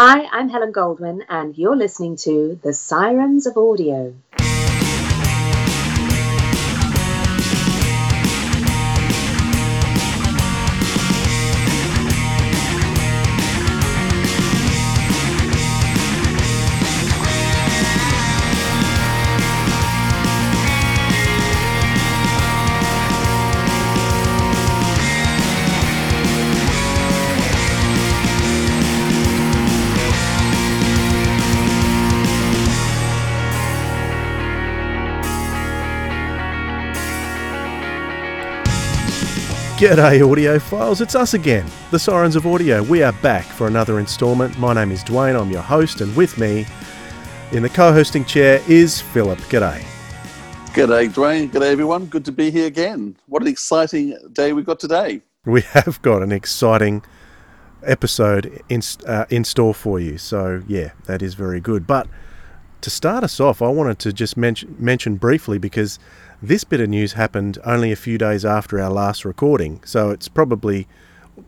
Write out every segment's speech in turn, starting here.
Hi, I'm Helen Goldwyn, and you're listening to The Sirens of Audio. G'day, audiophiles. It's us again, the Sirens of Audio. We are back for another instalment. My name is Dwayne, I'm your host, and with me in the co hosting chair is Philip. G'day. G'day, Dwayne. G'day, everyone. Good to be here again. What an exciting day we've got today. We have got an exciting episode in, uh, in store for you. So, yeah, that is very good. But to start us off, I wanted to just mention, mention briefly because this bit of news happened only a few days after our last recording, so it's probably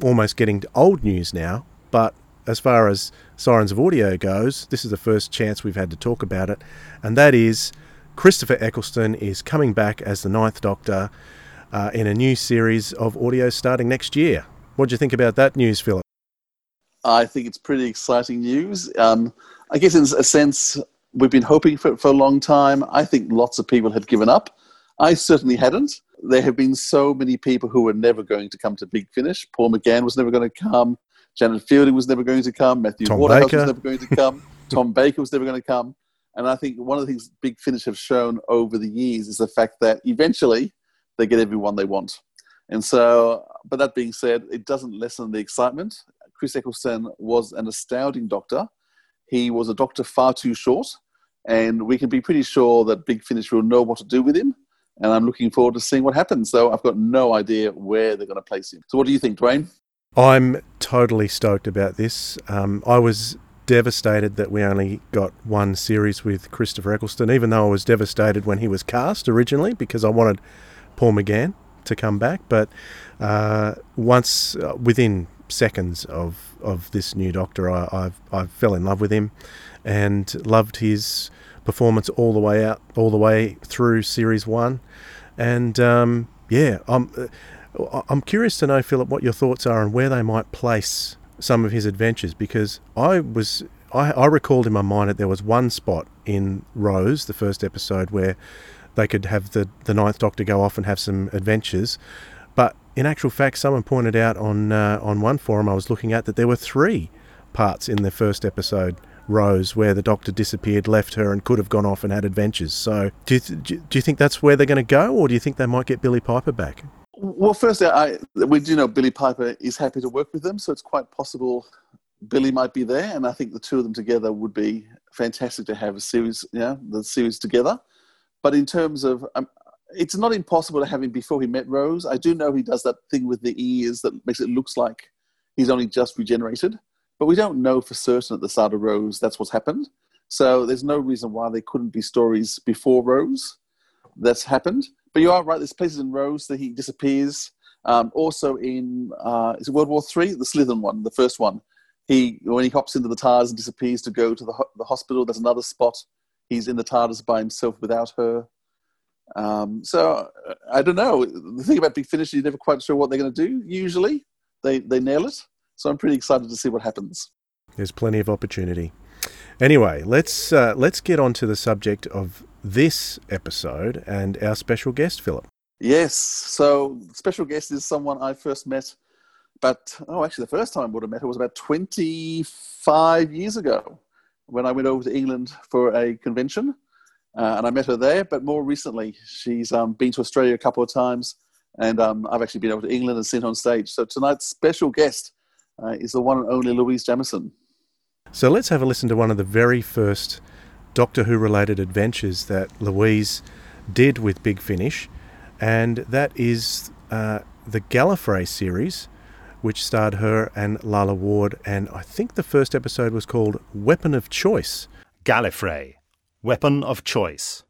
almost getting old news now. But as far as Sirens of Audio goes, this is the first chance we've had to talk about it, and that is Christopher Eccleston is coming back as the Ninth Doctor uh, in a new series of audio starting next year. What do you think about that news, Philip? I think it's pretty exciting news. Um, I guess, in a sense, we've been hoping for it for a long time. I think lots of people had given up. I certainly hadn't. There have been so many people who were never going to come to Big Finish. Paul McGann was never going to come. Janet Fielding was never going to come. Matthew Tom Waterhouse Baker. was never going to come. Tom Baker was never going to come. And I think one of the things Big Finish have shown over the years is the fact that eventually they get everyone they want. And so, but that being said, it doesn't lessen the excitement. Chris Eccleston was an astounding doctor. He was a doctor far too short, and we can be pretty sure that Big Finish will know what to do with him and I'm looking forward to seeing what happens. So I've got no idea where they're going to place him. So what do you think, Dwayne? I'm totally stoked about this. Um, I was devastated that we only got one series with Christopher Eccleston, even though I was devastated when he was cast originally because I wanted Paul McGann to come back. But uh, once, uh, within seconds of, of this new Doctor, I, I've, I fell in love with him and loved his performance all the way out, all the way through series one, and um, yeah, I'm uh, I'm curious to know, Philip, what your thoughts are and where they might place some of his adventures because I was I, I recalled in my mind that there was one spot in Rose, the first episode, where they could have the the Ninth Doctor go off and have some adventures, but in actual fact, someone pointed out on uh, on one forum I was looking at that there were three parts in the first episode Rose where the Doctor disappeared, left her, and could have gone off and had adventures. So, do you, th- do you think that's where they're going to go, or do you think they might get Billie Piper back? Well, firstly, I, we do know Billie Piper is happy to work with them, so it's quite possible Billie might be there, and I think the two of them together would be fantastic to have a series, yeah, the series together. But in terms of, um, it's not impossible to have him before he met Rose. I do know he does that thing with the ears that makes it looks like he's only just regenerated. But we don't know for certain at the start of Rose that's what's happened. So there's no reason why there couldn't be stories before Rose that's happened. But you are right. There's places in Rose that he disappears. Um, also in uh, is World War Three, the Slitheen one, the first one. He when he hops into the TARDIS and disappears to go to the, ho- the hospital. There's another spot. He's in the TARDIS by himself without her. Um, so uh, I don't know. The thing about Big Finish, you're never quite sure what they're going to do. Usually, they they nail it. So I'm pretty excited to see what happens. There's plenty of opportunity. Anyway, let's uh, let's get on to the subject of this episode and our special guest, Philip. Yes. So special guest is someone I first met but oh actually the first time I would have met her was about 25 years ago when I went over to England for a convention. Uh, and I met her there, but more recently, she's um, been to Australia a couple of times, and um, I've actually been over to England and seen her on stage. So tonight's special guest uh, is the one and only Louise Jameson. So let's have a listen to one of the very first Doctor Who related adventures that Louise did with Big Finish, and that is uh, the Gallifrey series, which starred her and Lalla Ward, and I think the first episode was called Weapon of Choice. Gallifrey, weapon of choice.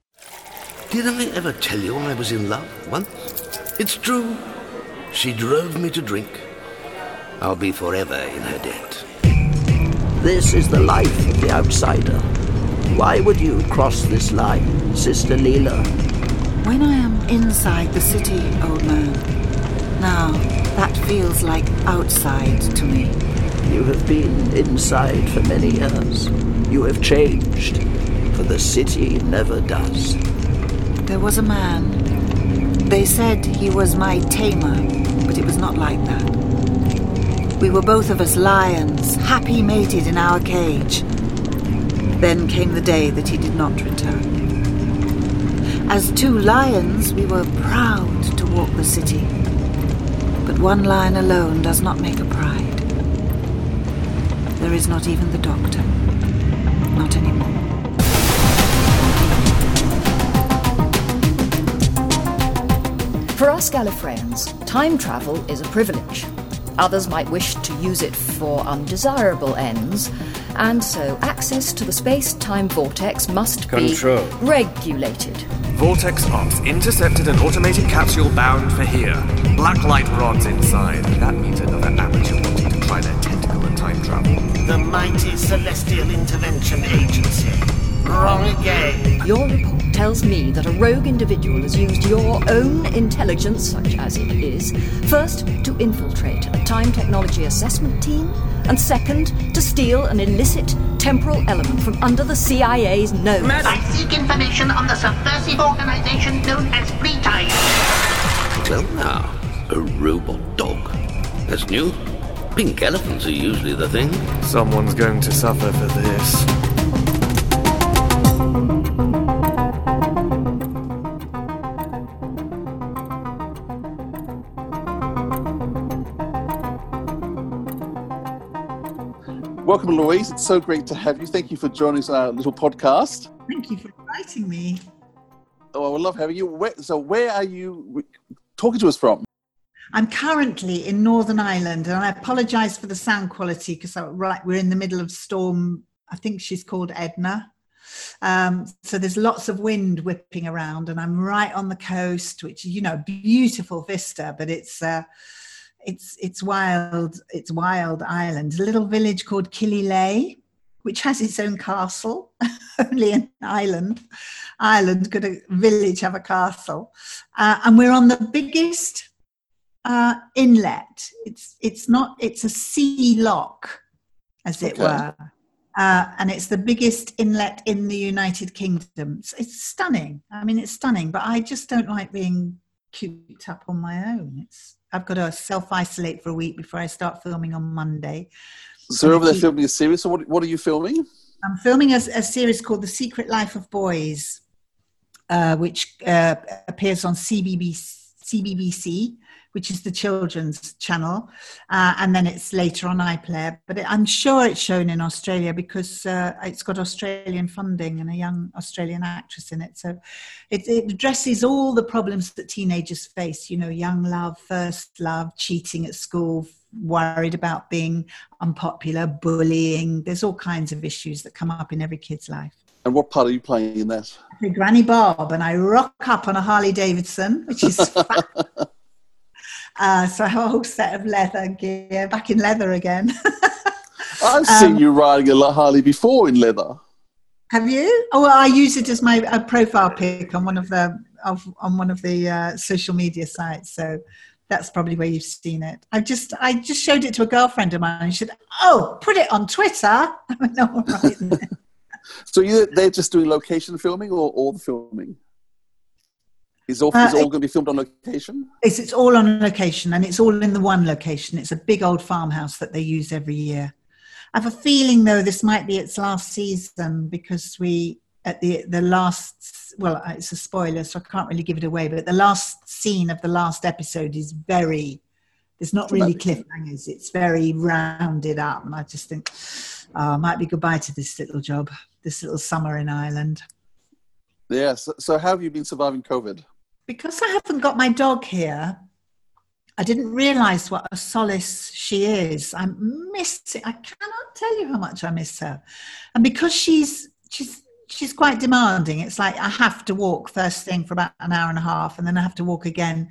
Did I ever tell you I was in love once? It's true. She drove me to drink. I'll be forever in her debt. This is the life of the outsider. Why would you cross this line, Sister Leela? When I am inside the city, old man, now that feels like outside to me. You have been inside for many years. You have changed, for the city never does. There was a man. They said he was my tamer, but it was not like that. We were both of us lions, happy mated in our cage. Then came the day that he did not return. As two lions, we were proud to walk the city. But one lion alone does not make a pride. There is not even the doctor. Not anymore. For us Gallifreyans, time travel is a privilege. Others might wish to use it for undesirable ends, and so access to the space time vortex must Control. be regulated. Vortex Ops intercepted an automated capsule bound for here. Black light rods inside. That means another amateur wanting to try their tentacle and time travel. The mighty Celestial Intervention Agency. Wrong again. Your report tells me that a rogue individual has used your own intelligence, such as it is, first to infiltrate a time technology assessment team, and second to steal an illicit temporal element from under the CIA's nose. I seek information on the subversive organization known as Free Time. Well, now, a robot dog. That's new. Pink elephants are usually the thing. Someone's going to suffer for this. Welcome, Louise. It's so great to have you. Thank you for joining us on our little podcast. Thank you for inviting me. Oh, I would love having you. Where, so, where are you talking to us from? I'm currently in Northern Ireland, and I apologise for the sound quality because right, we're in the middle of storm. I think she's called Edna. Um, so there's lots of wind whipping around, and I'm right on the coast, which you know, beautiful vista, but it's uh, it's it's wild. It's wild island. A little village called Killyleagh, which has its own castle. Only an island. Ireland could a village have a castle, uh, and we're on the biggest uh, inlet. It's it's not. It's a sea lock, as it Okay. were. Uh, and it's the biggest inlet in the United Kingdom. It's, it's stunning. I mean, it's stunning, but I just don't like being cooped up on my own. It's I've got to self isolate for a week before I start filming on Monday. So, over there keep- filming a series. So, what, what are you filming? I'm filming a, a series called The Secret Life of Boys, uh, which uh, appears on CBBC, CBBC, which is the children's channel, uh, and then it's later on iPlayer. But it, I'm sure it's shown in Australia because uh, it's got Australian funding and a young Australian actress in it. So it, it addresses all the problems that teenagers face. You know, young love, first love, cheating at school. Worried about being unpopular, bullying. There's all kinds of issues that come up in every kid's life. And what part are you playing in that? Granny Bob, and I rock up on a Harley Davidson, which is. uh, so I have a whole set of leather gear, back in leather again. I've Um, seen you riding a Harley before in leather. have you? Oh, well, I use it as my profile pic on one of the of, on one of the uh, social media sites. So that's probably where you've seen it. I just I just showed it to a girlfriend of mine. and She said, "Oh, put it on Twitter." I went, "No, all right." then." So you they're just doing location filming or all the filming? Is all, Uh, is all going to be filmed on location? It's, it's all on location and it's all in the one location. It's a big old farmhouse that they use every year. I have a feeling though this might be its last season because we at the the last well it's a spoiler so I can't really give it away but the last scene of the last episode is very there's not really cliffhangers it's very rounded up and I just think oh, might be goodbye to this little job this little summer in Ireland Yeah. So, so how have you been surviving COVID? Because I haven't got my dog here, I didn't realize what a solace she is. I miss it. I cannot tell you how much I miss her. And because she's she's she's quite demanding, it's like I have to walk first thing for about an hour and a half, and then I have to walk again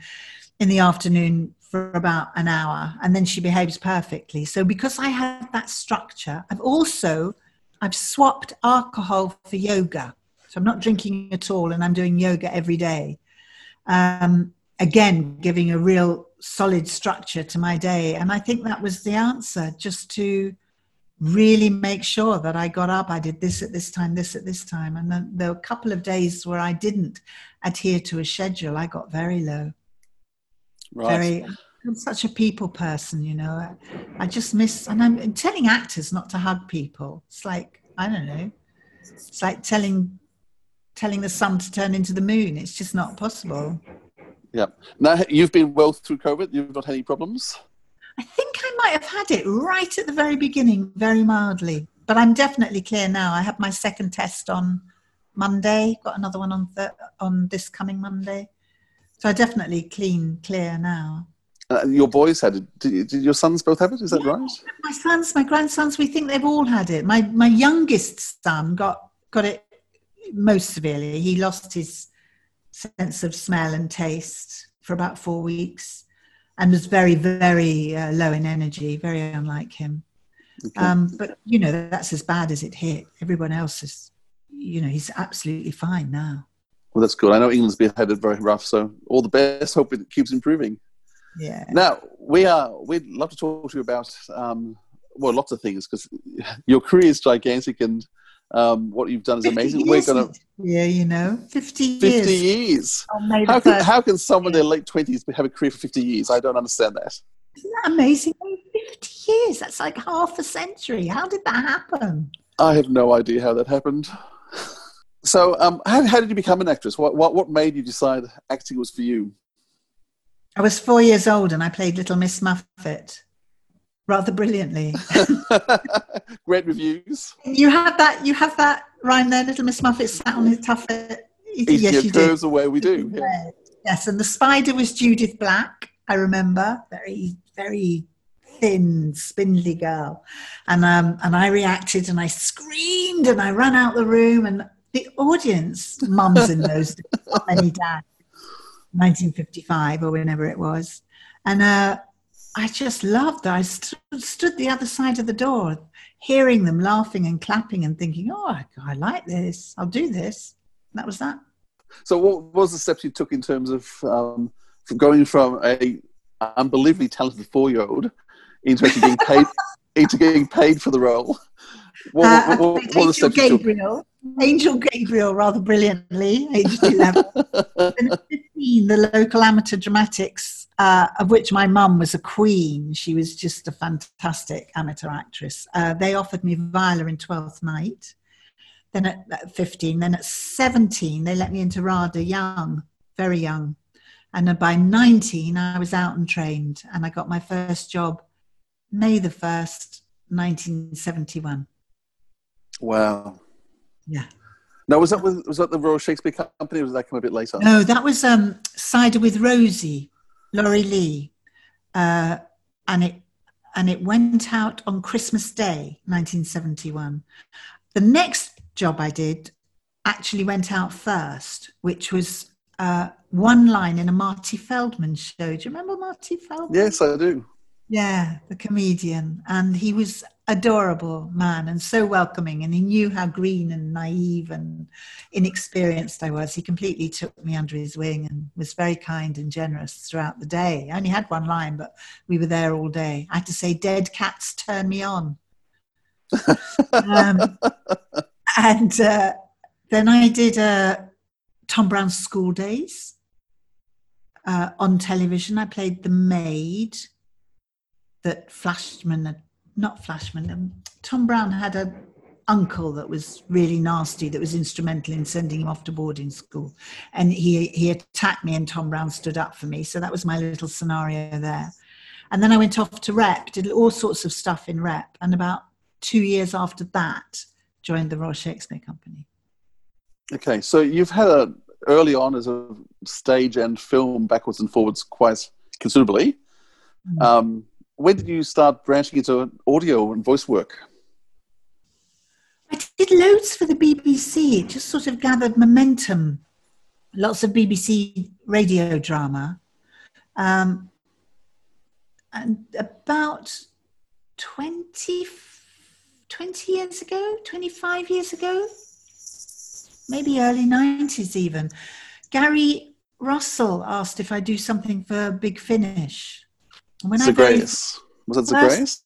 in the afternoon for about an hour and then she behaves perfectly. So because I had that structure, I've also I've swapped alcohol for yoga. So I'm not drinking at all and I'm doing yoga every day. Um, again, giving a real solid structure to my day. And I think that was the answer, just to really make sure that I got up, I did this at this time, this at this time. And then there were a couple of days where I didn't adhere to a schedule. I got very low. Right. Very, I'm such a people person, you know. I, I just miss, and I'm telling actors not to hug people. It's like, I don't know, it's like telling telling the sun to turn into the moon. It's just not possible. Yeah. Now you've been well through COVID. You've not had any problems. I think I might have had it right at the very beginning, very mildly, but I'm definitely clear now. I had my second test on Monday. Got another one on th- on this coming Monday. So I definitely clean, clear now. Uh, your boys had it. Did, did, your sons both have it? Is that yeah, right? My sons, my grandsons, we think they've all had it. My my youngest son got got it most severely. He lost his sense of smell and taste for about four weeks and was very, very uh, low in energy, very unlike him. Okay. Um, but, you know, that's as bad as it hit. Everyone else is, you know, he's absolutely fine now. Well, that's good. I know England's been headed very rough, so all the best. Hope it keeps improving. Yeah. Now we are. We'd love to talk to you about um, well, lots of things because your career is gigantic, and um, what you've done is amazing. We're gonna yeah, you know, fifty years. Fifty years. How can, how can someone in their late twenties have a career for fifty years? I don't understand that. Isn't that amazing? Fifty years. That's like half a century. How did that happen? I have no idea how that happened. So, um, how, how did you become an actress? What, what what made you decide acting was for you? I was four years old and I played Little Miss Muffet rather brilliantly. Great reviews. You have that. You have that rhyme there. Little Miss Muffet sat on his tuffet. Yes, you curves away. We do. Yeah. Yes, and the spider was Judith Black. I remember very, very thin, spindly girl, and um, and I reacted and I screamed and I ran out the room and the audience, mums in those days, not many dads, 1955 or whenever it was, and uh, I just loved that. I st- stood the other side of the door, hearing them laughing and clapping and thinking, oh, I, I like this. I'll do this. And that was that. So, what was the steps you took in terms of um, from going from a unbelievably talented four-year-old into actually getting paid into getting paid for the role? What, uh, what, what, what Angel Gabriel, Angel Gabriel, rather brilliantly, aged eleven. 15, the local amateur dramatics uh, of which my mum was a queen. She was just a fantastic amateur actress. Uh, they offered me Viola in Twelfth Night. Then at, at 15, then at 17, they let me into RADA young, very young. And by 19, I was out and trained, and I got my first job May the 1st, 1971. Wow. Yeah. Now, was that was that the Royal Shakespeare Company, or was that come a bit later? No, that was um, Cider with Rosie, Laurie Lee, uh, and it and it went out on Christmas Day, 1971. The next job I did actually went out first, which was uh, one line in a Marty Feldman show. Do you remember Marty Feldman? Yes, I do. Yeah, the comedian. And he was adorable man and so welcoming and he knew how green and naive and inexperienced I was. He completely took me under his wing and was very kind and generous throughout the day. I only had one line, but we were there all day. I had to say, dead cats turn me on. um, and uh, then I did uh, Tom Brown's School Days uh, on television. I played the maid that Flashman had not Flashman. Um, Tom Brown had a uncle that was really nasty that was instrumental in sending him off to boarding school. And he he attacked me and tom brown stood up for me. So that was my little scenario there. And then i went off to rep did all sorts of stuff in rep. And about two years after that joined the royal shakespeare company. Okay so you've had a early on as a stage and film backwards and forwards quite considerably. Mm-hmm. um, when did you start branching into audio and voice work? I did loads for the BBC. It just sort of gathered momentum. Lots of BBC radio drama. Um, and about 20, 20 years ago, 25 years ago, maybe early 90s even, Gary Russell asked if I do something for Big Finish. When I Grace. Was that the Grace?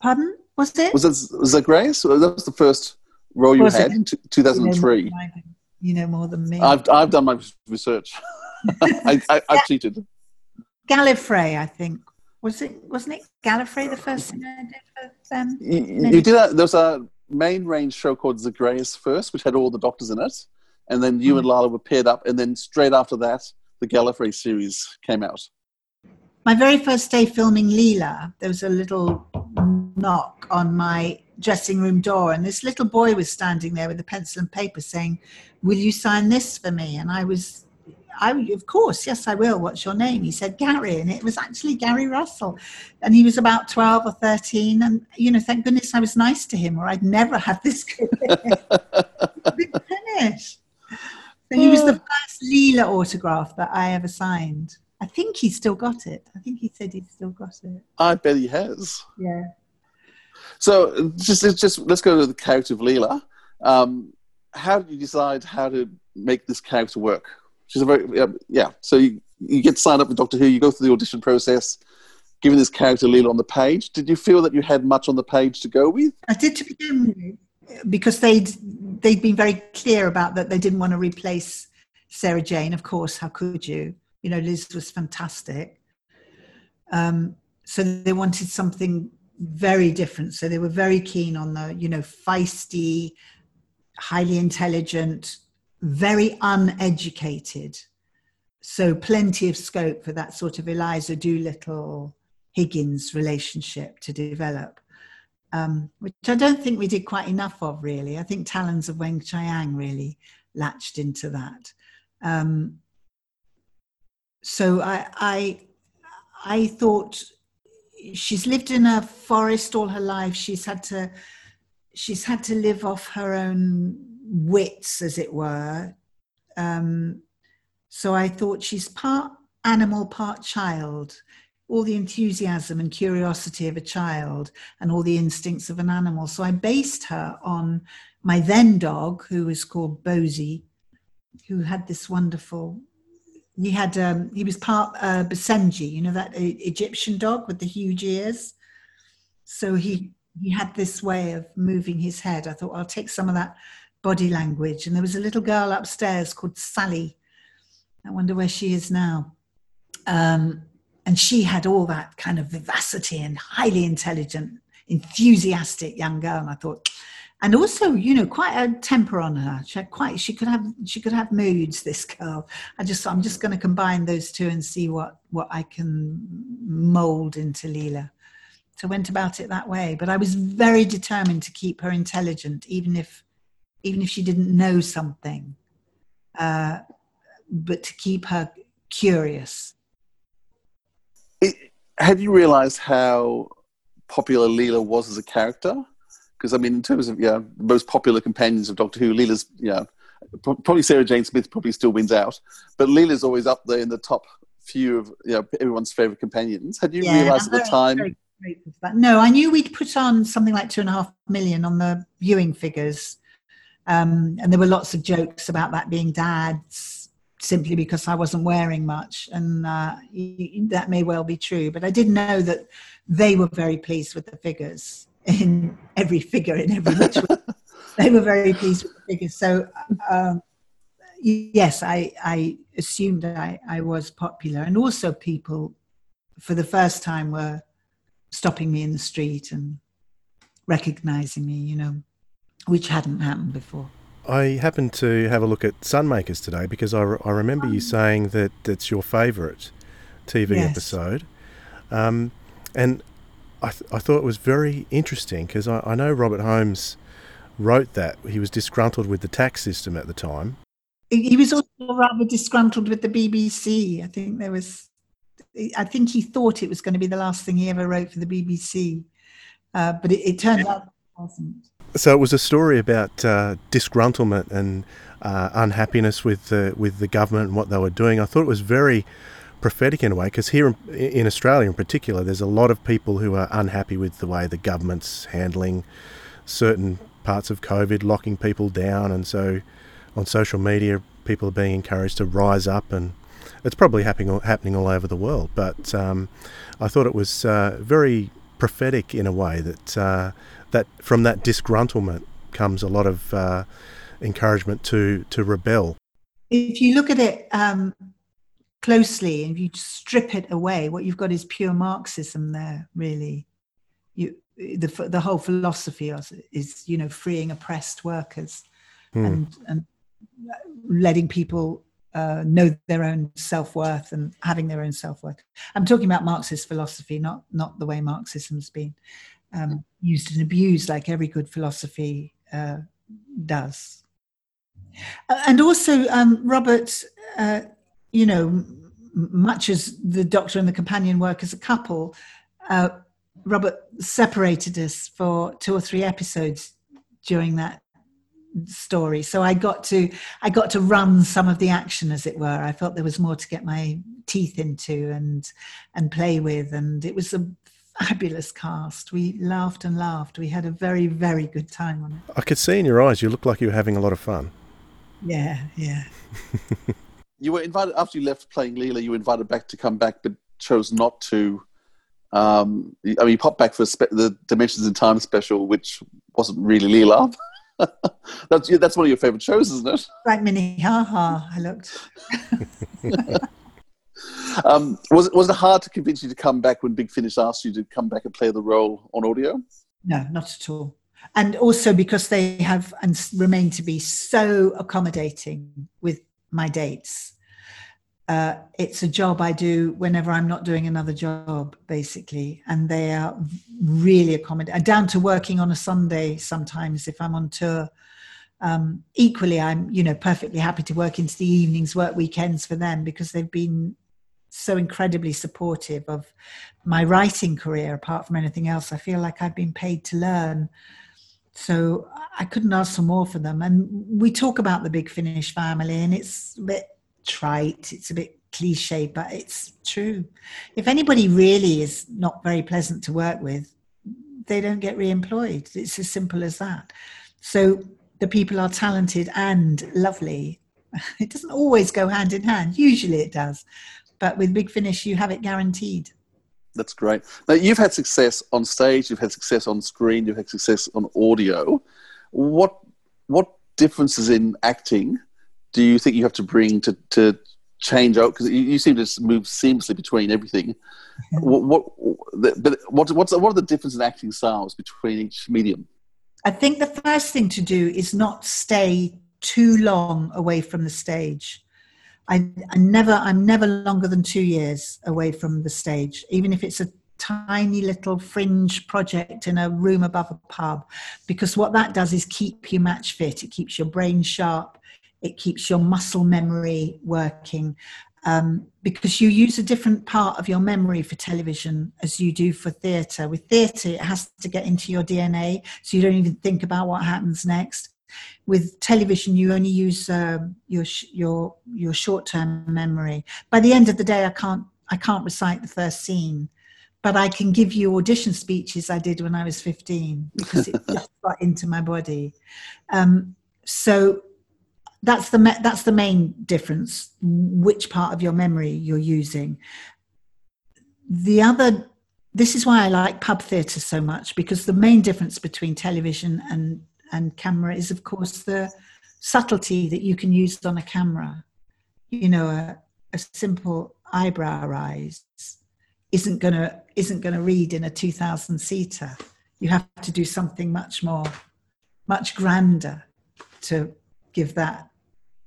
Pardon? Was it? Was that, was that Grace? That was the first role you had in 2003. You know more than me. I've, I've done my research. I, I, I cheated. Gallifrey, I think. Was it? Wasn't it Gallifrey the first thing I did for them? You, you did a, there was a main range show called Zagreus first, which had all the doctors in it, and then you mm. and Lalla were paired up, and then straight after that, the Gallifrey series came out. My very first day filming Leela, there was a little knock on my dressing room door, and this little boy was standing there with a pencil and paper saying, Will you sign this for me? And I was, I, of course, yes, I will. What's your name? He said, Gary. And it was actually Gary Russell. And he was about 12 or 13. And, you know, thank goodness I was nice to him, or I'd never have this career. finished. So he was the first Leela autograph that I ever signed. I think he's still got it. I think he said he's still got it. I bet he has. Yeah. So just just let's go to the character of Leela. Um, how did you decide how to make this character work? She's a very yeah. So you you get signed up with Doctor Who. You go through the audition process. Given this character Leela on the page, did you feel that you had much on the page to go with? I did to begin with, because they'd they'd been very clear about that they didn't want to replace Sarah Jane. Of course, how could you? You know, Liz was fantastic. Um, so they wanted something very different. So they were very keen on the, you know, feisty, highly intelligent, very uneducated. So plenty of scope for that sort of Eliza Doolittle Higgins relationship to develop, um, which I don't think we did quite enough of, really. I think Talons of Weng-Chiang really latched into that. Um, so I, I, I thought she's lived in a forest all her life. She's had to, she's had to live off her own wits, as it were. Um, so I thought she's part animal, part child. All the enthusiasm and curiosity of a child, and all the instincts of an animal. So I based her on my then dog, who was called Bosie, who had this wonderful he had um, he was part uh, Basenji, you know that uh, Egyptian dog with the huge ears. So he he had this way of moving his head. I thought I'll take some of that body language. And there was a little girl upstairs called Sally. I wonder where she is now. Um, and she had all that kind of vivacity and highly intelligent, enthusiastic young girl. And I thought, and also you know quite a temper on her. She quite she could have she could have moods this girl. I just i'm just going to combine those two and see what what i can mold into leela. So went about it that way but i was very determined to keep her intelligent even if even if she didn't know something. Uh, but to keep her curious. It, have you realized how popular leela was as a character because I mean, in terms of yeah, the most popular companions of Doctor Who, Leela's yeah, probably Sarah Jane Smith probably still wins out, but Leela's always up there in the top few of you know, everyone's favorite companions. Had you yeah, realised at the time? No, I knew we'd put on something like two and a half million on the viewing figures, um, and there were lots of jokes about that being dad's simply because I wasn't wearing much, and uh, that may well be true. But I didn't know that they were very pleased with the figures in every figure in every which way. they were very pleased with the figures. So um, yes, I, I assumed I, I was popular, and also people for the first time were stopping me in the street and recognizing me, you know, which hadn't happened before. I happened to have a look at Sunmakers today because I, I remember you saying that that's your favourite TV yes. episode. Um, and I, th- I thought it was very interesting because I, I know Robert Holmes wrote that. He was disgruntled with the tax system at the time. He was also rather disgruntled with the BBC. I think there was, I think he thought it was going to be the last thing he ever wrote for the BBC, uh, but it, it, turned out it wasn't. So it was a story about uh, disgruntlement and uh, unhappiness with the with the government and what they were doing. I thought it was very prophetic in a way because here in, in Australia in particular, there's a lot of people who are unhappy with the way the government's handling certain parts of COVID, locking people down, and so on social media, people are being encouraged to rise up, and it's probably happening happening all over the world. But um, I thought it was uh, very prophetic in a way that uh, that from that disgruntlement comes a lot of uh, encouragement to to rebel. If you look at it um, closely and if you strip it away, what you've got is pure Marxism there. Really, you the the whole philosophy is, is you know freeing oppressed workers hmm. and and letting people uh, know their own self worth and having their own self worth. I'm talking about Marxist philosophy, not not the way Marxism's been um, used and abused, like every good philosophy uh, does. And also, um, Robert, uh, you know, much as the Doctor and the companion work as a couple, uh, Robert separated us for two or three episodes during that story. So i got to i got to run some of the action as it were. I felt there was more to get my teeth into and and play with and it was a fabulous cast. We laughed and laughed. We had a very very good time on it. I could see in your eyes you looked like you were having a lot of fun. Yeah yeah you were invited after you left playing leela you were invited back to come back but chose not to um, I mean, you popped back for spe- the Dimensions in Time special, which wasn't really Leela. that's that's one of your favourite shows, isn't it? Like Minnehaha, I looked. um, was it was it hard to convince you to come back when Big Finish asked you to come back and play the role on audio? No, not at all. And also because they have and remain to be so accommodating with my dates uh, it's a job I do whenever I'm not doing another job, basically. And they are really accommodating, down to working on a Sunday sometimes if I'm on tour. Um, equally, I'm, you know, perfectly happy to work into the evenings, work weekends for them because they've been so incredibly supportive of my writing career. Apart from anything else, I feel like I've been paid to learn. So I couldn't ask for more for them. And we talk about the Big Finish family, and it's a bit trite, it's a bit cliche, but it's true. If anybody really is not very pleasant to work with, they don't get re-employed. It's as simple as that. So the people are talented and lovely. It doesn't always go hand in hand. Usually it does. But with Big Finish, you have it guaranteed. That's great. Now, you've had success on stage, you've had success on screen, you've had success on audio. What, what differences in acting do you think you have to bring to, to change out because you, you, seem to move seamlessly between everything. what, what, but what, what's what are the differences in acting styles between each medium? I think the first thing to do is not stay too long away from the stage. I, I never, I'm never longer than two years away from the stage, even if it's a tiny little fringe project in a room above a pub, because what that does is keep you match fit. It keeps your brain sharp it keeps your muscle memory working um, because you use a different part of your memory for television as you do for theatre. With theatre, it has to get into your DNA, so you don't even think about what happens next. With television, you only use uh, your your your short term memory. By the end of the day, I can't I can't recite the first scene, but I can give you audition speeches I did when I was fifteen because it just got into my body. Um, so that's the that's the main difference which part of your memory you're using the other this is why i like pub theatre so much because the main difference between television and and camera is of course the subtlety that you can use on a camera you know a, a simple eyebrow rise isn't going to isn't to read in a 2000 seater you have to do something much more much grander to give that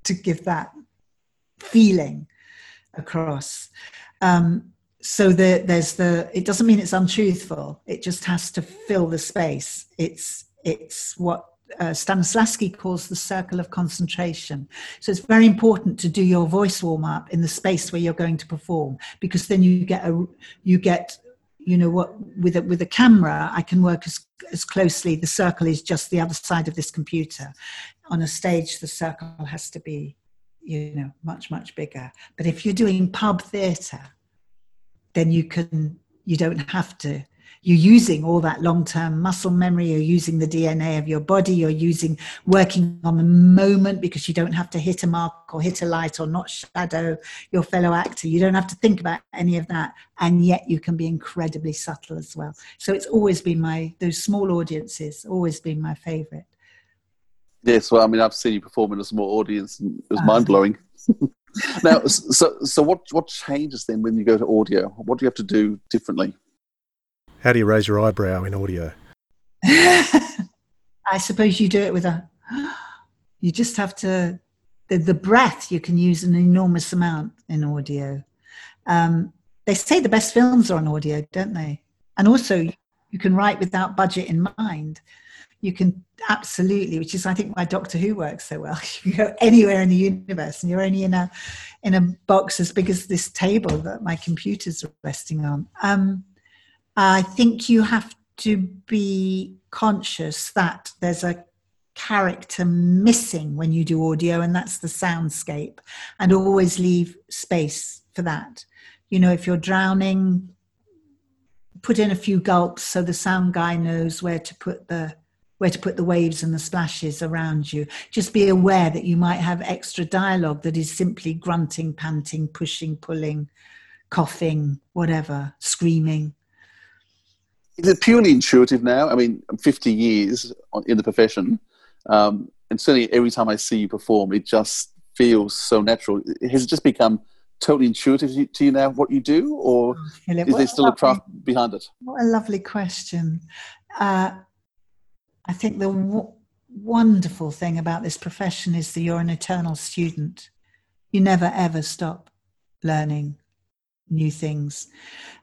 to give that feeling across. Um, so the, there's the. It doesn't mean it's untruthful. It just has to fill the space. It's it's what uh, Stanislavski calls the circle of concentration. So it's very important to do your voice warm up in the space where you're going to perform, because then you get a you get you know what with a, with a camera I can work as as closely. The circle is just the other side of this computer. On a stage, the circle has to be you know, much, much bigger. But if you're doing pub theatre, then you can, you don't have to. You're using all that long term muscle memory, you're using the DNA of your body, you're using working on the moment because you don't have to hit a mark or hit a light or not shadow your fellow actor. You don't have to think about any of that. And yet you can be incredibly subtle as well. So it's always been my, those small audiences, always been my favorite. Yes, well, I mean, I've seen you perform in a small audience, and it was uh, mind blowing. now, so so what what changes then when you go to audio? What do you have to do differently? How do you raise your eyebrow in audio? I suppose you do it with a. You just have to. The, the breath you can use an enormous amount in audio. Um, they say the best films are on audio, don't they? And also, you can write without budget in mind you can absolutely which is i think why doctor who works so well you can go anywhere in the universe and you're only in a in a box as big as this table that my computer's resting on um, i think you have to be conscious that there's a character missing when you do audio and that's the soundscape and always leave space for that you know if you're drowning put in a few gulps so the sound guy knows where to put the where to put the waves and the splashes around you. Just be aware that you might have extra dialogue that is simply grunting, panting, pushing, pulling, coughing, whatever, screaming. Is it purely intuitive now? I mean, 50 years in the profession, um, and certainly every time I see you perform, it just feels so natural. Has it just become totally intuitive to you now what you do, or oh, Philip, is there still a craft behind it? What a lovely question. Uh, I think the w- wonderful thing about this profession is that you're an eternal student. You never ever stop learning new things.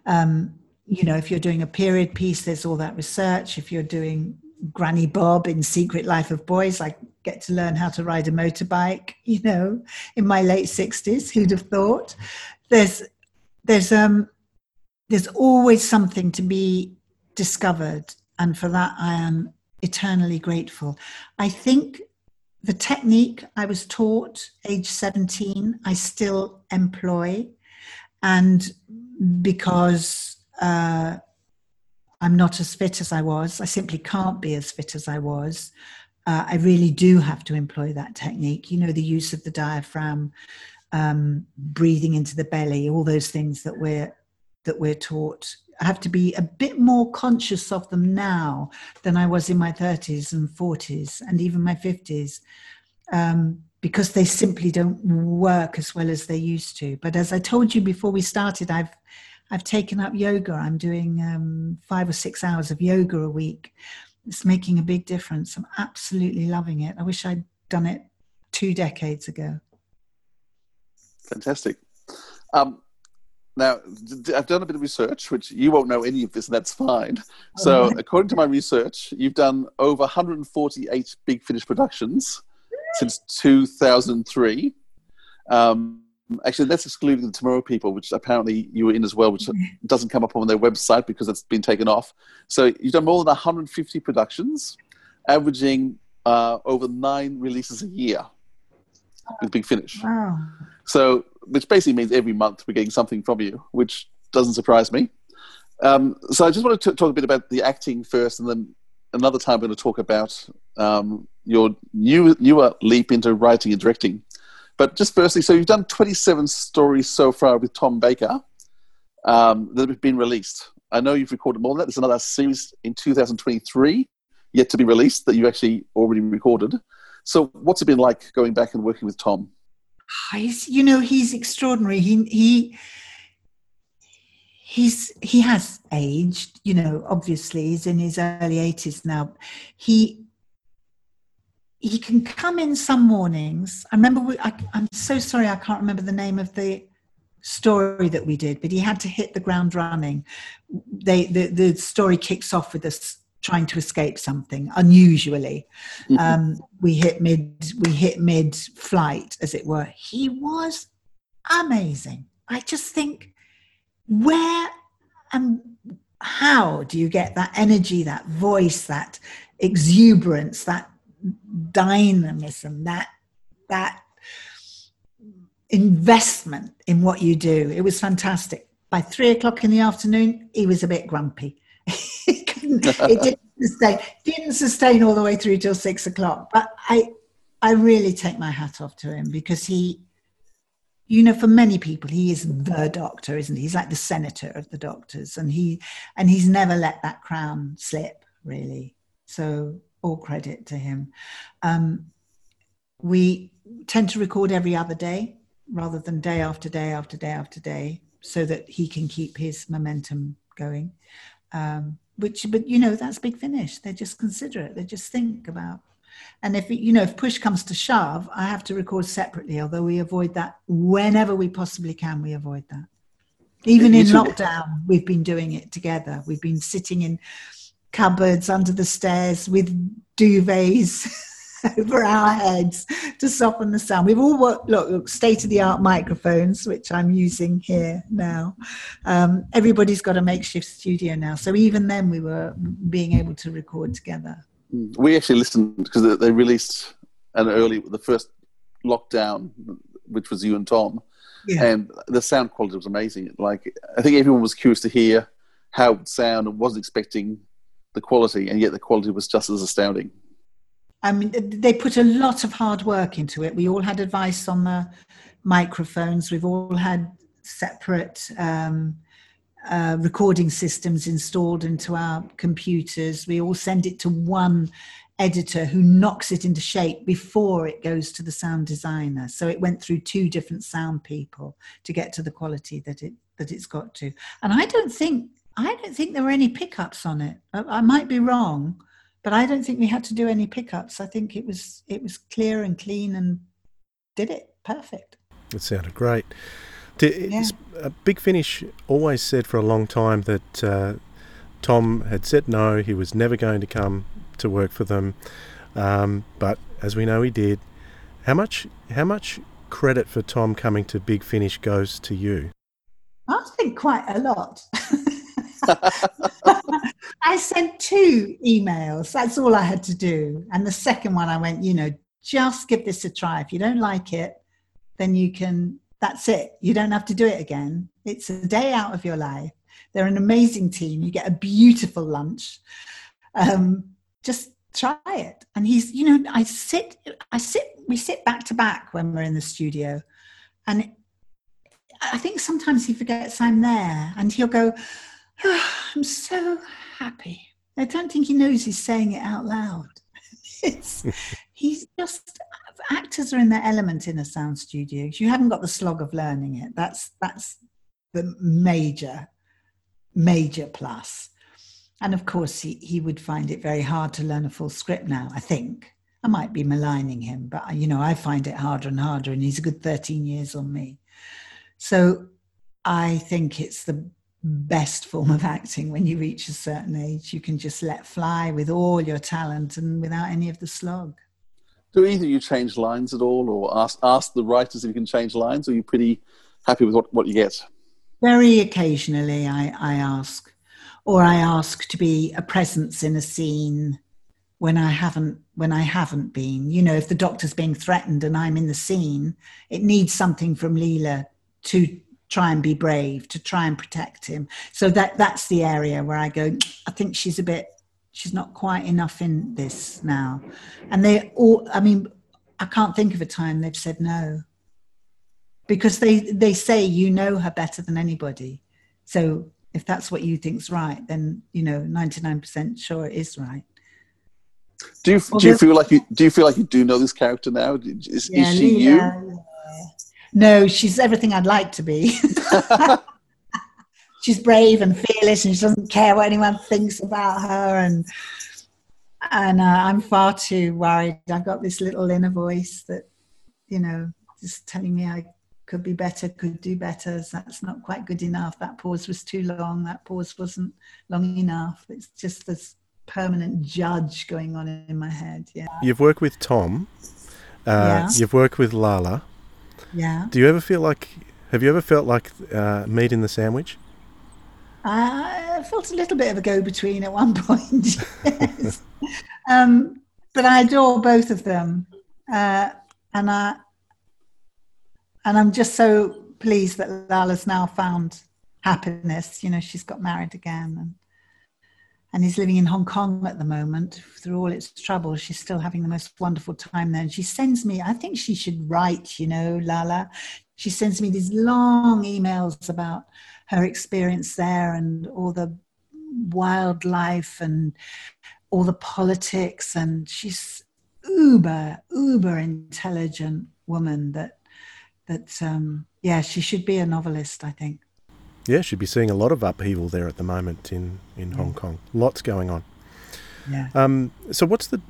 Um, you know, if you're doing a period piece, there's all that research. If you're doing Granny Bob in Secret Life of Boys, I get to learn how to ride a motorbike. You know, in my late sixties, who'd have thought? There's, there's, um, there's always something to be discovered, and for that I am eternally grateful. I think the technique I was taught age 17, I still employ. And because uh, I'm not as fit as I was, I simply can't be as fit as I was. Uh, I really do have to employ that technique. You know, the use of the diaphragm, um, breathing into the belly, all those things that we're that we're taught I have to be a bit more conscious of them now than I was in my 30s and 40s and even my 50s um, because they simply don't work as well as they used to. But as I told you before we started, I've I've taken up yoga. I'm doing um, five or six hours of yoga a week. It's making a big difference. I'm absolutely loving it. I wish I'd done it two decades ago. Fantastic. Um, now, I've done a bit of research, which you won't know any of this, and that's fine. So, according to my research, you've done over 148 Big Finish productions since 2003. Um, actually, that's excluding the Tomorrow People, which apparently you were in as well, which doesn't come up on their website because it's been taken off. So, you've done more than 150 productions, averaging uh, over nine releases a year with Big Finish. Wow. So, which basically means every month we're getting something from you, which doesn't surprise me. Um, so, I just want to talk a bit about the acting first, and then another time we're going to talk about um, your new newer leap into writing and directing. But just firstly, so you've done 27 stories so far with Tom Baker um, that have been released. I know you've recorded more than that. There's another series in 2023 yet to be released that you actually already recorded. So, what's it been like going back and working with Tom? He's, you know, he's extraordinary. He he he's he has aged. You know, obviously, he's in his early eighties now. He he can come in some mornings. I remember. We, I, I'm so sorry, I can't remember the name of the story that we did, but he had to hit the ground running. They the the story kicks off with us trying to escape something unusually mm-hmm. um, we hit mid we hit mid flight as it were he was amazing i just think where and how do you get that energy that voice that exuberance that dynamism that that investment in what you do. It was fantastic. By three o'clock in the afternoon, he was a bit grumpy. it didn't sustain, didn't sustain all the way through till six o'clock. But I, I really take my hat off to him because he, you know, for many people, he is the doctor, isn't he? He's like the senator of the doctors, and he, and he's never let that crown slip, really. So all credit to him. Um, we tend to record every other day rather than day after day after day after day so that he can keep his momentum going. Um, which but you know that's big finish. They just consider it they just think about and if you know if push comes to shove i have to record separately although we avoid that whenever we possibly can we avoid that. Even in lockdown we've been doing it together. We've been sitting in cupboards under the stairs with duvets over our heads to soften the sound. We've all worked, look, look state of the art microphones, which I'm using here now. Um, everybody's got a makeshift studio now. So even then, we were being able to record together. Mm. We actually listened because they released an early, the first lockdown, which was you and Tom. Yeah. And the sound quality was amazing. Like, I think everyone was curious to hear how it would sound and wasn't expecting the quality, and yet the quality was just as astounding. I mean, they put a lot of hard work into it. We all had advice on the microphones. We've all had separate um, uh, recording systems installed into our computers. We all send it to one editor who knocks it into shape before it goes to the sound designer. So it went through two different sound people to get to the quality that it that it's got to. And I don't think I don't think there were any pickups on it. I, I might be wrong but I don't think we had to do any pickups. I think it was it was clear and clean and did it perfect. It sounded great. Yeah. A Big Finish always said for a long time that uh, Tom had said no, he was never going to come to work for them. Um, but as we know, he did. How much? How much credit for Tom coming to Big Finish goes to you? I think quite a lot. I sent two emails. That's all I had to do. And the second one, I went, you know, just give this a try. If you don't like it, then you can, that's it. You don't have to do it again. It's a day out of your life. They're an amazing team. You get a beautiful lunch. Um, just try it. And he's, you know, I sit, I sit, we sit back to back when we're in the studio. And I think sometimes he forgets I'm there and he'll go, oh, I'm so happy. I don't think he knows he's saying it out loud. it's, he's just actors are in their element in a sound studio. You haven't got the slog of learning it. That's that's the major, major plus. And of course, he, he would find it very hard to learn a full script now, I think. I might be maligning him, but you know, I find it harder and harder, and he's a good 13 years on me. So I think it's the best form of acting when you reach a certain age. You can just let fly with all your talent and without any of the slog. Do either you change lines at all or ask, ask the writers if you can change lines or are you pretty happy with what, what you get? Very occasionally I, I ask. Or I ask to be a presence in a scene when I haven't when I haven't been. You know, if the doctor's being threatened and I'm in the scene, it needs something from Leela to try and be brave to try and protect him. So that that's the area where i go i think she's a bit she's not quite enough in this now. And they all i mean i can't think of a time they've said no. Because they they say you know her better than anybody. So if that's what you think's right then you know 99% sure it is right. Do you, do you feel like you do you feel like you do know this character now? Is, yeah, is she Leela, you no, she's everything I'd like to be. she's brave and fearless, and she doesn't care what anyone thinks about her. And and uh, I'm far too worried. I've got this little inner voice that, you know, just telling me I could be better, could do better. That's not quite good enough. That pause was too long. That pause wasn't long enough. It's just this permanent judge going on in my head. Yeah. You've worked with Tom. Uh, yeah. You've worked with Lalla. Yeah. Do you ever feel like? Have you ever felt like uh, meat in the sandwich? I felt a little bit of a go-between at one point. yes. um, but I adore both of them, uh, and I. and I'm just so pleased that Lalla's now found happiness. You know, she's got married again and and is living in Hong Kong at the moment. Through all its troubles, she's still having the most wonderful time there. And she sends me, I think she should write, you know, Lalla. She sends me these long emails about her experience there and all the wildlife and all the politics. And she's uber, uber intelligent woman that, that, um, yeah, she should be a novelist, I think. Yeah, she'd be seeing a lot of upheaval there at the moment in, in Hong Kong. Lots going on. Yeah. Um, so what's the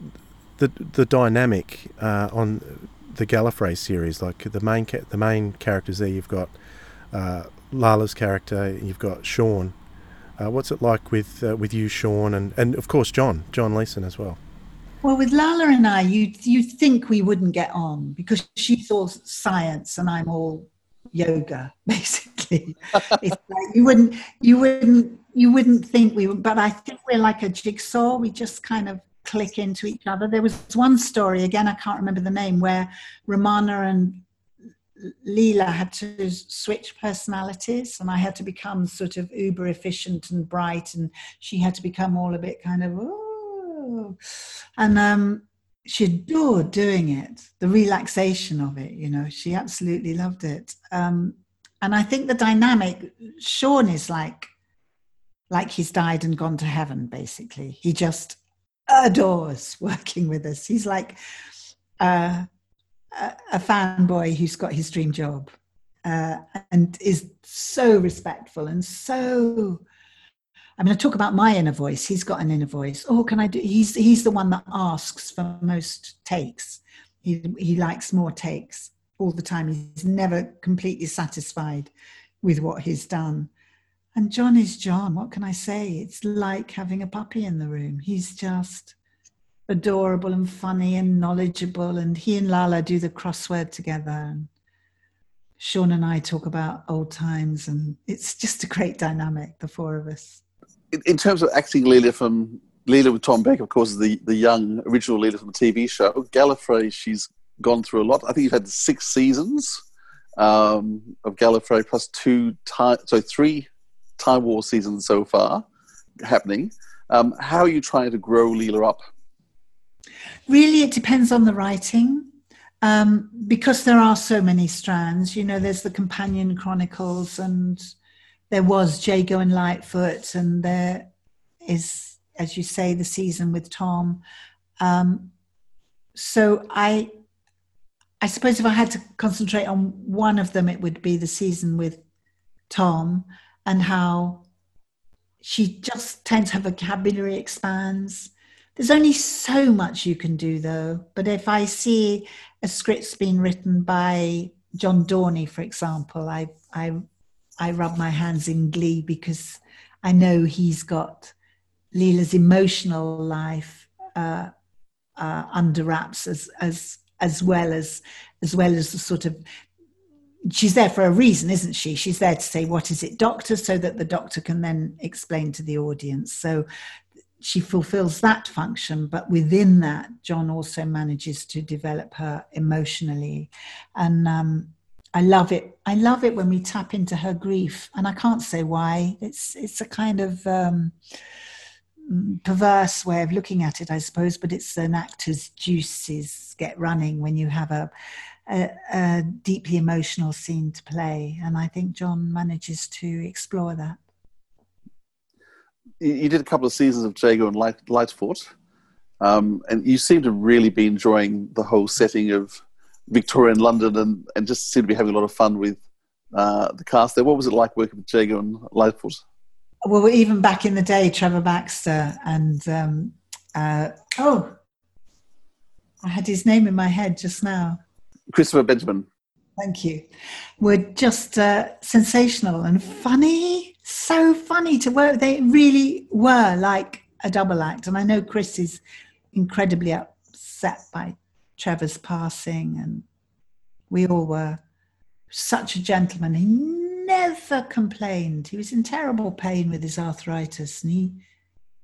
the the dynamic uh, on the Gallifrey series? Like the main ca- the main characters there, you've got uh, Lalla's character, you've got Sean. Uh, what's it like with uh, with you, Sean, and, and of course John John Leeson as well? Well, with Lalla and I, you you think we wouldn't get on because she's all science and I'm all yoga, basically. it's like you wouldn't you wouldn't you wouldn't think we would, but I think we're like a jigsaw. We just kind of click into each other. There was one story, again, I can't remember the name, where Romana and Leela had to switch personalities, and I had to become sort of uber efficient and bright, and she had to become all a bit kind of. And um, she adored doing it, the relaxation of it, you know, she absolutely loved it. Um, and I think the dynamic, Sean is like, like he's died and gone to heaven, basically. He just adores working with us. He's like uh, a, a fanboy who's got his dream job uh, and is so respectful and so I mean, I talk about my inner voice. He's got an inner voice. Oh, can I do? He's he's the one that asks for most takes. He he likes more takes all the time. He's never completely satisfied with what he's done. And John is John. What can I say? It's like having a puppy in the room. He's just adorable and funny and knowledgeable. And he and Lalla do the crossword together. And Sean and I talk about old times, and it's just a great dynamic, the four of us in, terms of acting Leela from Leela with Tom Baker, of course, the, the young original Leela from the TV show. Gallifrey, she's gone through a lot. I think you've had six seasons um, of Gallifrey plus two, time, so three Time War seasons so far happening. Um, how are you trying to grow Leela up? Really, it depends on the writing. Um, because there are so many strands, you know, there's the companion chronicles and there was Jago and Lightfoot, and there is, as you say, the season with Tom. Um, so I, I suppose if I had to concentrate on one of them, it would be the season with Tom and how she just tends her vocabulary expands. There's only so much you can do, though. But if I see a script's been written by John Dorney, for example, I I I rub my hands in glee because I know he's got Leela's emotional life uh, uh, under wraps as as as well as as well as the sort of she's there for a reason, isn't she? She's there to say, What is it, doctor? so that the doctor can then explain to the audience. So she fulfills that function, but within that, John also manages to develop her emotionally. And um, I love it. I love it when we tap into her grief, and I can't say why. It's it's a kind of um, perverse way of looking at it, I suppose. But it's an actor's juices get running when you have a, a, a deeply emotional scene to play, and I think John manages to explore that. You did a couple of seasons of Jago and Light, Lightfoot, um, and you seem to really be enjoying the whole setting of Victorian London and, and just seem to be having a lot of fun with uh, the cast there. What was it like working with Jago and Lightfoot? Well, even back in the day, Trevor Baxter and um, uh, oh, I had his name in my head just now. Christopher Benjamin. Thank you. Were just uh, sensational and funny. So funny to work. They really were like a double act. And I know Chris is incredibly upset by Trevor's passing, and we all were. Such a gentleman. He never complained. He was in terrible pain with his arthritis, and he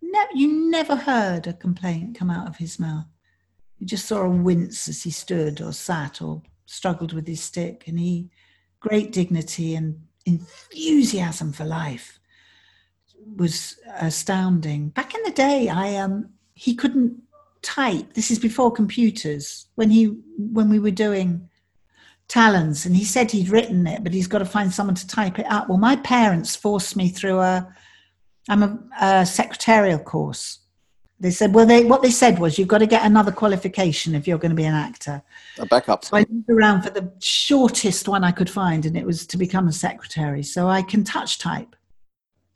ne- you never heard a complaint come out of his mouth. You just saw a wince as he stood or sat or struggled with his stick, and he great dignity and enthusiasm for life was astounding. Back in the day, I um he couldn't type. This is before computers. When he when we were doing Talons, and he said he'd written it, but he's got to find someone to type it up. Well, my parents forced me through a I'm a, a secretarial course. They said, well, they what they said was you've got to get another qualification if you're going to be an actor. A backup. So I looked around for the shortest one I could find, and it was to become a secretary. So I can touch type.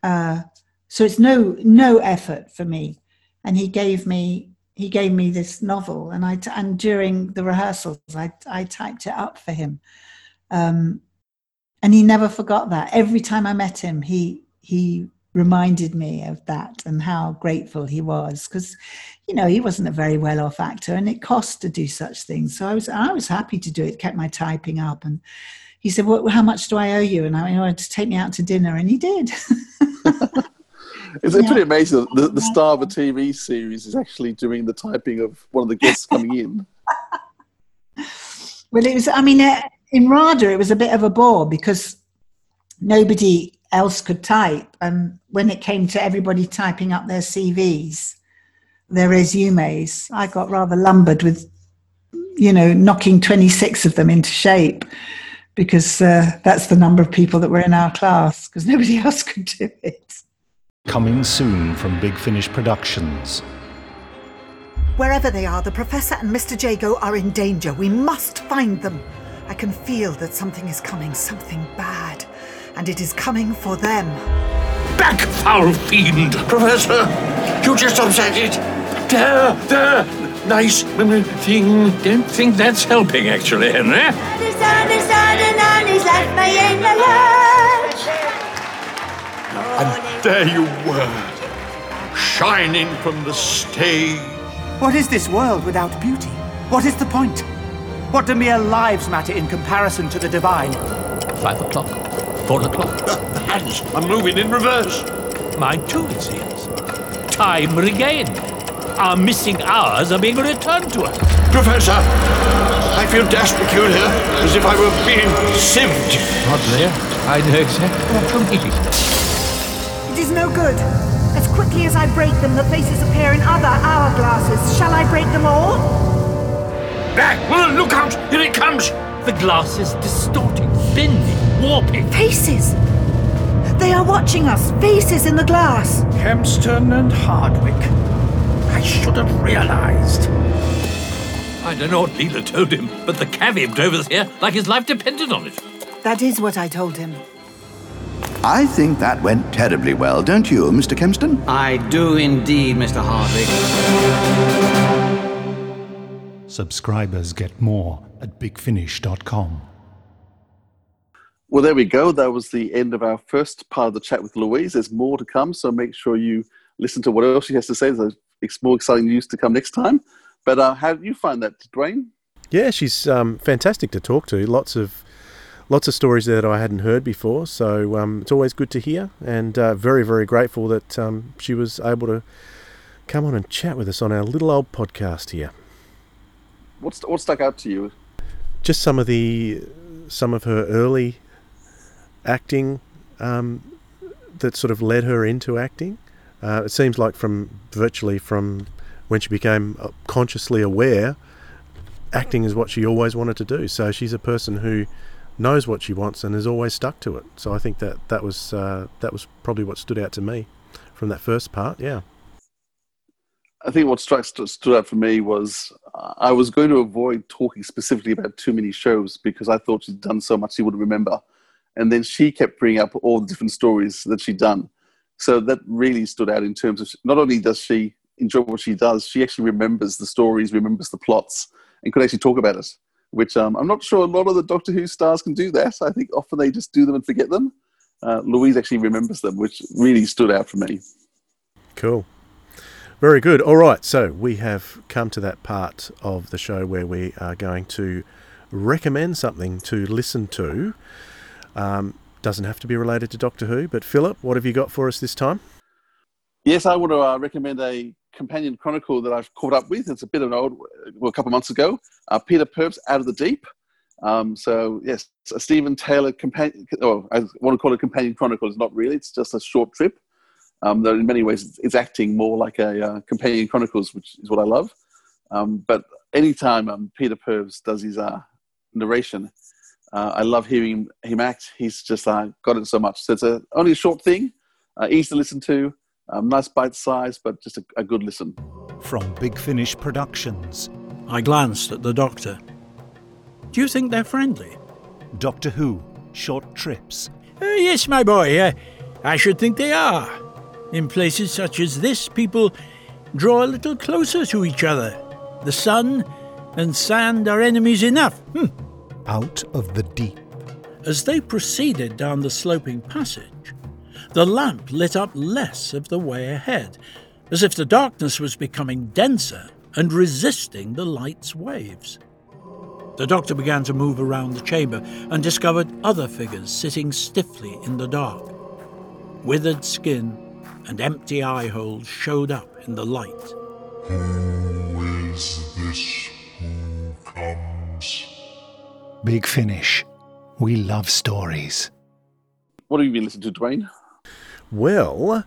Uh, so it's no no effort for me. And he gave me he gave me this novel, and I t- and during the rehearsals I I typed it up for him, um, and he never forgot that. Every time I met him, he he reminded me of that and how grateful he was because you know he wasn't a very well off actor and it cost to do such things. So i was i was happy to do it kept my typing up and he said well how much do i owe you? And i wanted to take me out to dinner and he did It's yeah. pretty amazing. The, the star of a TV series is actually doing the typing of one of the guests coming in. well, it was. I mean, in RADA, it was a bit of a bore because nobody else could type, and when it came to everybody typing up their CVs, their resumes, I got rather lumbered with, you know, knocking twenty six of them into shape because uh, that's the number of people that were in our class because nobody else could do it. Coming soon from Big Finish Productions. Wherever they are, the Professor and Mr. Jago are in danger. We must find them. I can feel that something is coming, something bad. And it is coming for them. Back, foul fiend! Professor! You just upset it! There, there! Nice mm, mm, thing. Mm, Don't think that's helping, actually, Henry. There you were, shining from the stage. What is this world without beauty? What is the point? What do mere lives matter in comparison to the divine? Five o'clock, four o'clock. The hands are moving in reverse. Mine too, it seems. Time regained. Our missing hours are being returned to us. Professor, I feel dashed peculiar, as if I were being sieved. there. I know exactly what you mean is no good. As quickly as I break them, the faces appear in other hourglasses. Shall I break them all? Back! look out! Here it comes! The glass is distorting, bending, warping. Faces! They are watching us. Faces in the glass. Kempston and Hardwick. I should have realized. I don't know what Leela told him, but the cabbie drove us here like his life depended on it. That is what I told him. I think that went terribly well, don't you, Mr. Kempston? I do indeed, Mr. Hardwick. Subscribers get more at bigfinish.com. Well, there we go. That was the end of our first part of the chat with Louise. There's more to come, so make sure you listen to what else she has to say. There's more exciting news to come next time. But uh, how did you find that, Dwayne? Yeah, she's um, fantastic to talk to. Lots of lots of stories that I hadn't heard before. So um, it's always good to hear, and uh, very, very grateful that um, she was able to come on and chat with us on our little old podcast here. What's what stuck out to you? Just some of the some of her early acting um, that sort of led her into acting. Uh, it seems like from virtually from when she became uh, consciously aware, acting is what she always wanted to do. So she's a person who knows what she wants and has always stuck to it. So I think that that was uh, that was probably what stood out to me from that first part. Yeah. I think what struck stood out for me was uh, I was going to avoid talking specifically about too many shows because I thought she'd done so much she wouldn't remember, and then she kept bringing up all the different stories that she'd done. So that really stood out in terms of not only does she enjoy what she does, she actually remembers the stories, remembers the plots, and could actually talk about it which um, I'm not sure a lot of the Doctor Who stars can do that. I think often they just do them and forget them. Uh, Louise actually remembers them, which really stood out for me. Cool. Very good. All right, so we have come to that part of the show where we are going to recommend something to listen to. Um, doesn't have to be related to Doctor Who, but Philip, what have you got for us this time? Yes, I want to uh, recommend a companion chronicle that I've caught up with. It's a bit of an old, well, a couple of months ago. Uh, Peter Purves' Out of the Deep. Um, so yes, a Steven Taylor companion. Oh, I want to call it companion chronicle. It's not really. It's just a short trip. Um, though in many ways it's, it's acting more like a uh, companion chronicles, which is what I love. Um, but anytime um, Peter Purves does his uh, narration, uh, I love hearing him act. He's just uh, got it so much. So it's a, only a short thing, uh, easy to listen to, um, nice bite size, but just a, a good listen. From Big Finish Productions. I glanced at the doctor. Do you think they're friendly? Doctor Who, Short Trips. Uh, yes, my boy. Uh, I should think they are. In places such as this, people draw a little closer to each other. The sun and sand are enemies enough. Hmm. Out of the deep. As they proceeded down the sloping passage, the lamp lit up less of the way ahead, as if the darkness was becoming denser and resisting the light's waves. The doctor began to move around the chamber and discovered other figures sitting stiffly in the dark. Withered skin and empty eye holes showed up in the light. Who is this who comes? Big Finish. We love stories. What have you been listening to, Dwayne? Well,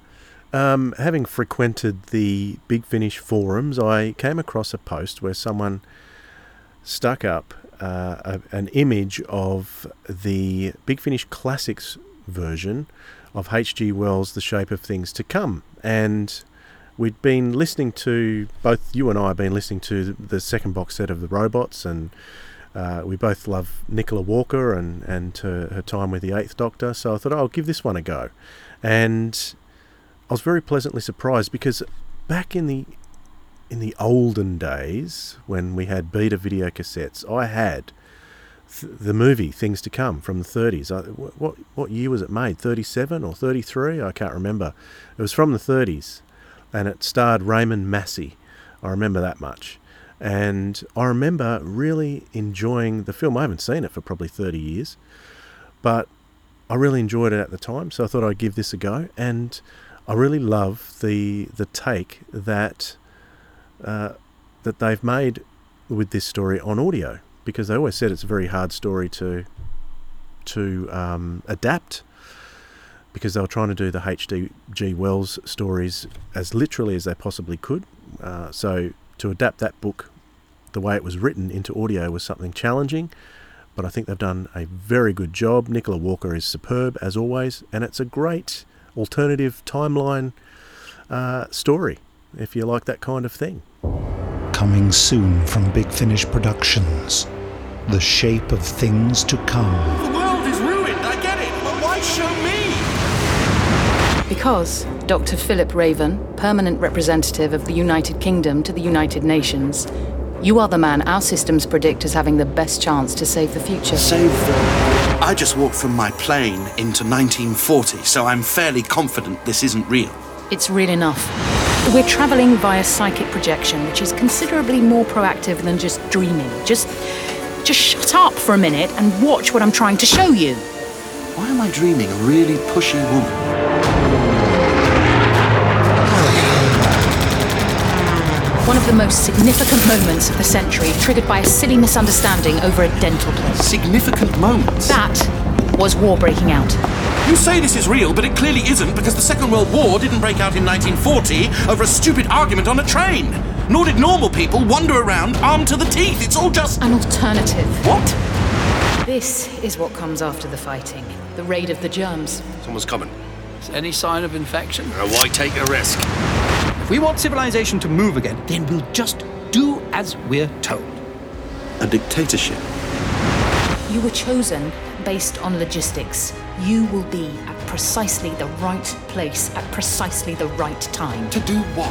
um, having frequented the Big Finish forums, I came across a post where someone stuck up uh, a, an image of the Big Finish Classics version of H.G. Wells' The Shape of Things to Come. And we'd been listening to, both you and I have been listening to the second box set of The Robots, and uh, we both love Nicola Walker and, and her, her time with the Eighth Doctor. So I thought, oh, I'll give this one a go. And I was very pleasantly surprised because back in the in the olden days when we had beta video cassettes, I had th- the movie Things to Come from the 30s. I, what what year was it made? 37 or 33? I can't remember. It was from the 30s, and it starred Raymond Massey. I remember that much. And I remember really enjoying the film. I haven't seen it for probably 30 years, but I really enjoyed it at the time, so I thought I'd give this a go. And I really love the the take that uh, that they've made with this story on audio because they always said it's a very hard story to to um, adapt because they were trying to do the H.G. Wells stories as literally as they possibly could. Uh, so to adapt that book the way it was written into audio was something challenging, but I think they've done a very good job. Nicola Walker is superb as always, and it's a great alternative timeline uh, story if you like that kind of thing. Coming soon from Big Finish Productions. The shape of things to come. The world is ruined, I get it, but why show me? Because Dr. Philip Raven, permanent representative of the United Kingdom to the United Nations, you are the man our systems predict as having the best chance to save the future. Save them. I just walked from my plane into 1940, so I'm fairly confident this isn't real. It's real enough. We're travelling via psychic projection, which is considerably more proactive than just dreaming. Just just shut up for a minute and watch what I'm trying to show you. Why am I dreaming a really pushy woman? One of the most significant moments of the century, triggered by a silly misunderstanding over a dental place. Significant moments? That was war breaking out. You say this is real, but it clearly isn't because the Second World War didn't break out in 1940 over a stupid argument on a train. Nor did normal people wander around armed to the teeth. It's all just. An alternative. What? This is what comes after the fighting the raid of the germs. Someone's coming. Is any sign of infection? Uh, why take a risk? If we want civilization to move again, then we'll just do as we're told. A dictatorship. You were chosen based on logistics. You will be at precisely the right place at precisely the right time. To do what?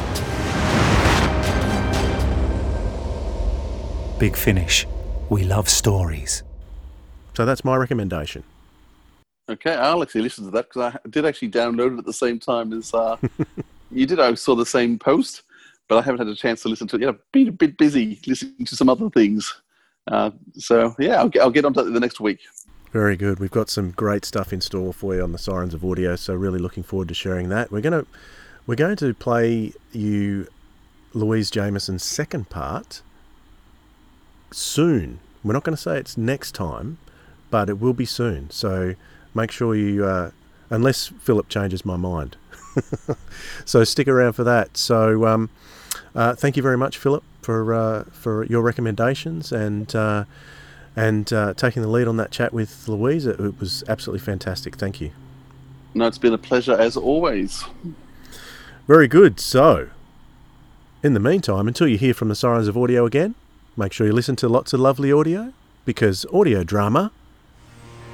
Big Finish. We love stories. So that's my recommendation. Okay, I'll actually listen to that because I did actually download it at the same time as uh, you did. I saw the same post, but I haven't had a chance to listen to it. Yeah, I've been a bit busy listening to some other things. Uh, so yeah, I'll get, I'll get on to it the next week. Very good. We've got some great stuff in store for you on the Sirens of Audio, so really looking forward to sharing that. We're gonna we're going to play you Louise Jameson's second part soon. We're not going to say it's next time, but it will be soon. So make sure you, uh, unless Philip changes my mind. so stick around for that. So um, uh, thank you very much, Philip, for uh, for your recommendations and uh, and uh, taking the lead on that chat with Louise. It, it was absolutely fantastic. Thank you. No, it's been a pleasure as always. Very good. So, in the meantime, until you hear from the Sirens of Audio again, make sure you listen to lots of lovely audio because audio drama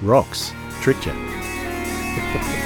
rocks. Trick chat. Yeah.